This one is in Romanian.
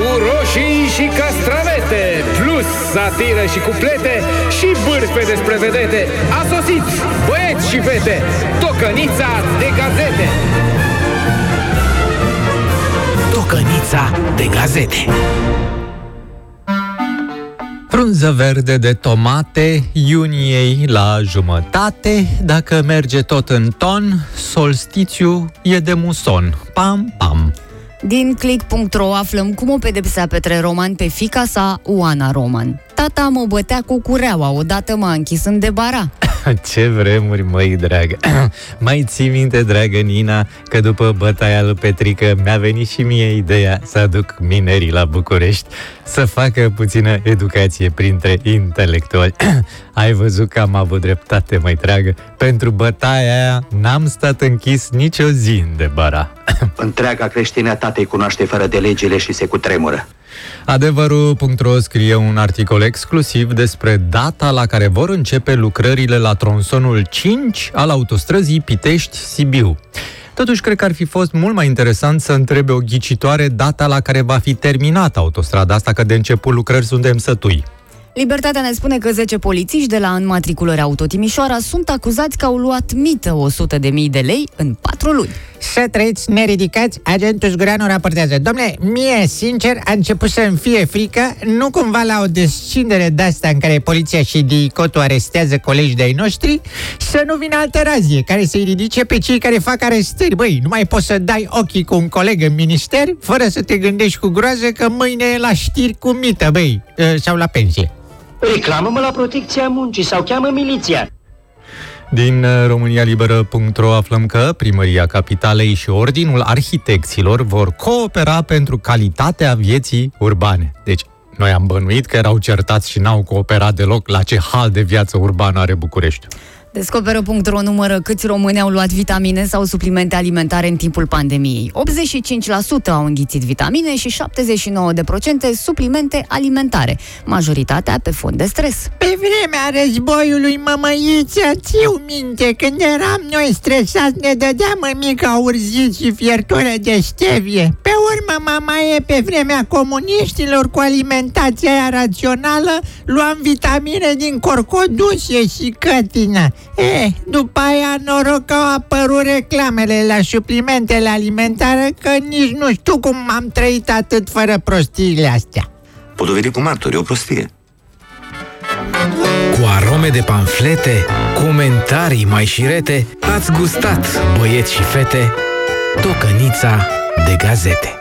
cu roșii și castravete, plus satiră și cuplete și bârfe despre vedete. A sosit, băieți și fete, tocănița de gazete. Tocănița de gazete. Frunză verde de tomate, iuniei la jumătate, dacă merge tot în ton, solstițiu e de muson. Pam, pam. Din click.ro aflăm cum o pedepsea Petre Roman pe fica sa, Oana Roman. Tata mă bătea cu cureaua, odată m-a închis în debara. Ce vremuri, măi, dragă! Mai ții minte, dragă Nina, că după bătaia lui Petrică mi-a venit și mie ideea să aduc minerii la București să facă puțină educație printre intelectuali. Ai văzut că am avut dreptate, mai dragă? Pentru bătaia aia n-am stat închis nicio zi în bara. Întreaga creștinătate îi cunoaște fără de legile și se cutremură. Adevărul.ro scrie un articol exclusiv despre data la care vor începe lucrările la tronsonul 5 al autostrăzii Pitești-Sibiu. Totuși, cred că ar fi fost mult mai interesant să întrebe o ghicitoare data la care va fi terminată autostrada asta, că de început lucrări suntem sătui. Libertatea ne spune că 10 polițiști de la înmatriculări Auto Timișoara sunt acuzați că au luat mită 100.000 de lei în 4 luni. Să trăiți neridicați, agentul Zgureanu raportează. Domnule, mie, sincer, a început să-mi fie frică, nu cumva la o descindere de asta în care poliția și DICOTU arestează colegi de-ai noștri, să nu vină altă razie care să-i ridice pe cei care fac arestări. Băi, nu mai poți să dai ochii cu un coleg în minister fără să te gândești cu groază că mâine e la știri cu mită, băi, ă, sau la pensie. Reclamă-mă la protecția muncii sau cheamă miliția. Din uh, românialiberă.ro aflăm că Primăria Capitalei și Ordinul Arhitecților vor coopera pentru calitatea vieții urbane. Deci, noi am bănuit că erau certați și n-au cooperat deloc la ce hal de viață urbană are București. Descoperă.ro numără câți români au luat vitamine sau suplimente alimentare în timpul pandemiei. 85% au înghițit vitamine și 79% suplimente alimentare, majoritatea pe fond de stres. Pe vremea războiului, mămăiță, țiu minte, când eram noi stresați, ne dădeam mămica urziți și fiertură de stevie. Pe urmă, mamaie, pe vremea comuniștilor, cu alimentația aia rațională, luam vitamine din corcodusie și cătină. E, după aia noroc că au apărut reclamele la suplimentele alimentare, că nici nu știu cum am trăit atât fără prostiile astea. Pot dovedi cu martori, e o prostie. Cu arome de panflete, comentarii mai șirete, ați gustat, băieți și fete, tocănița de gazete.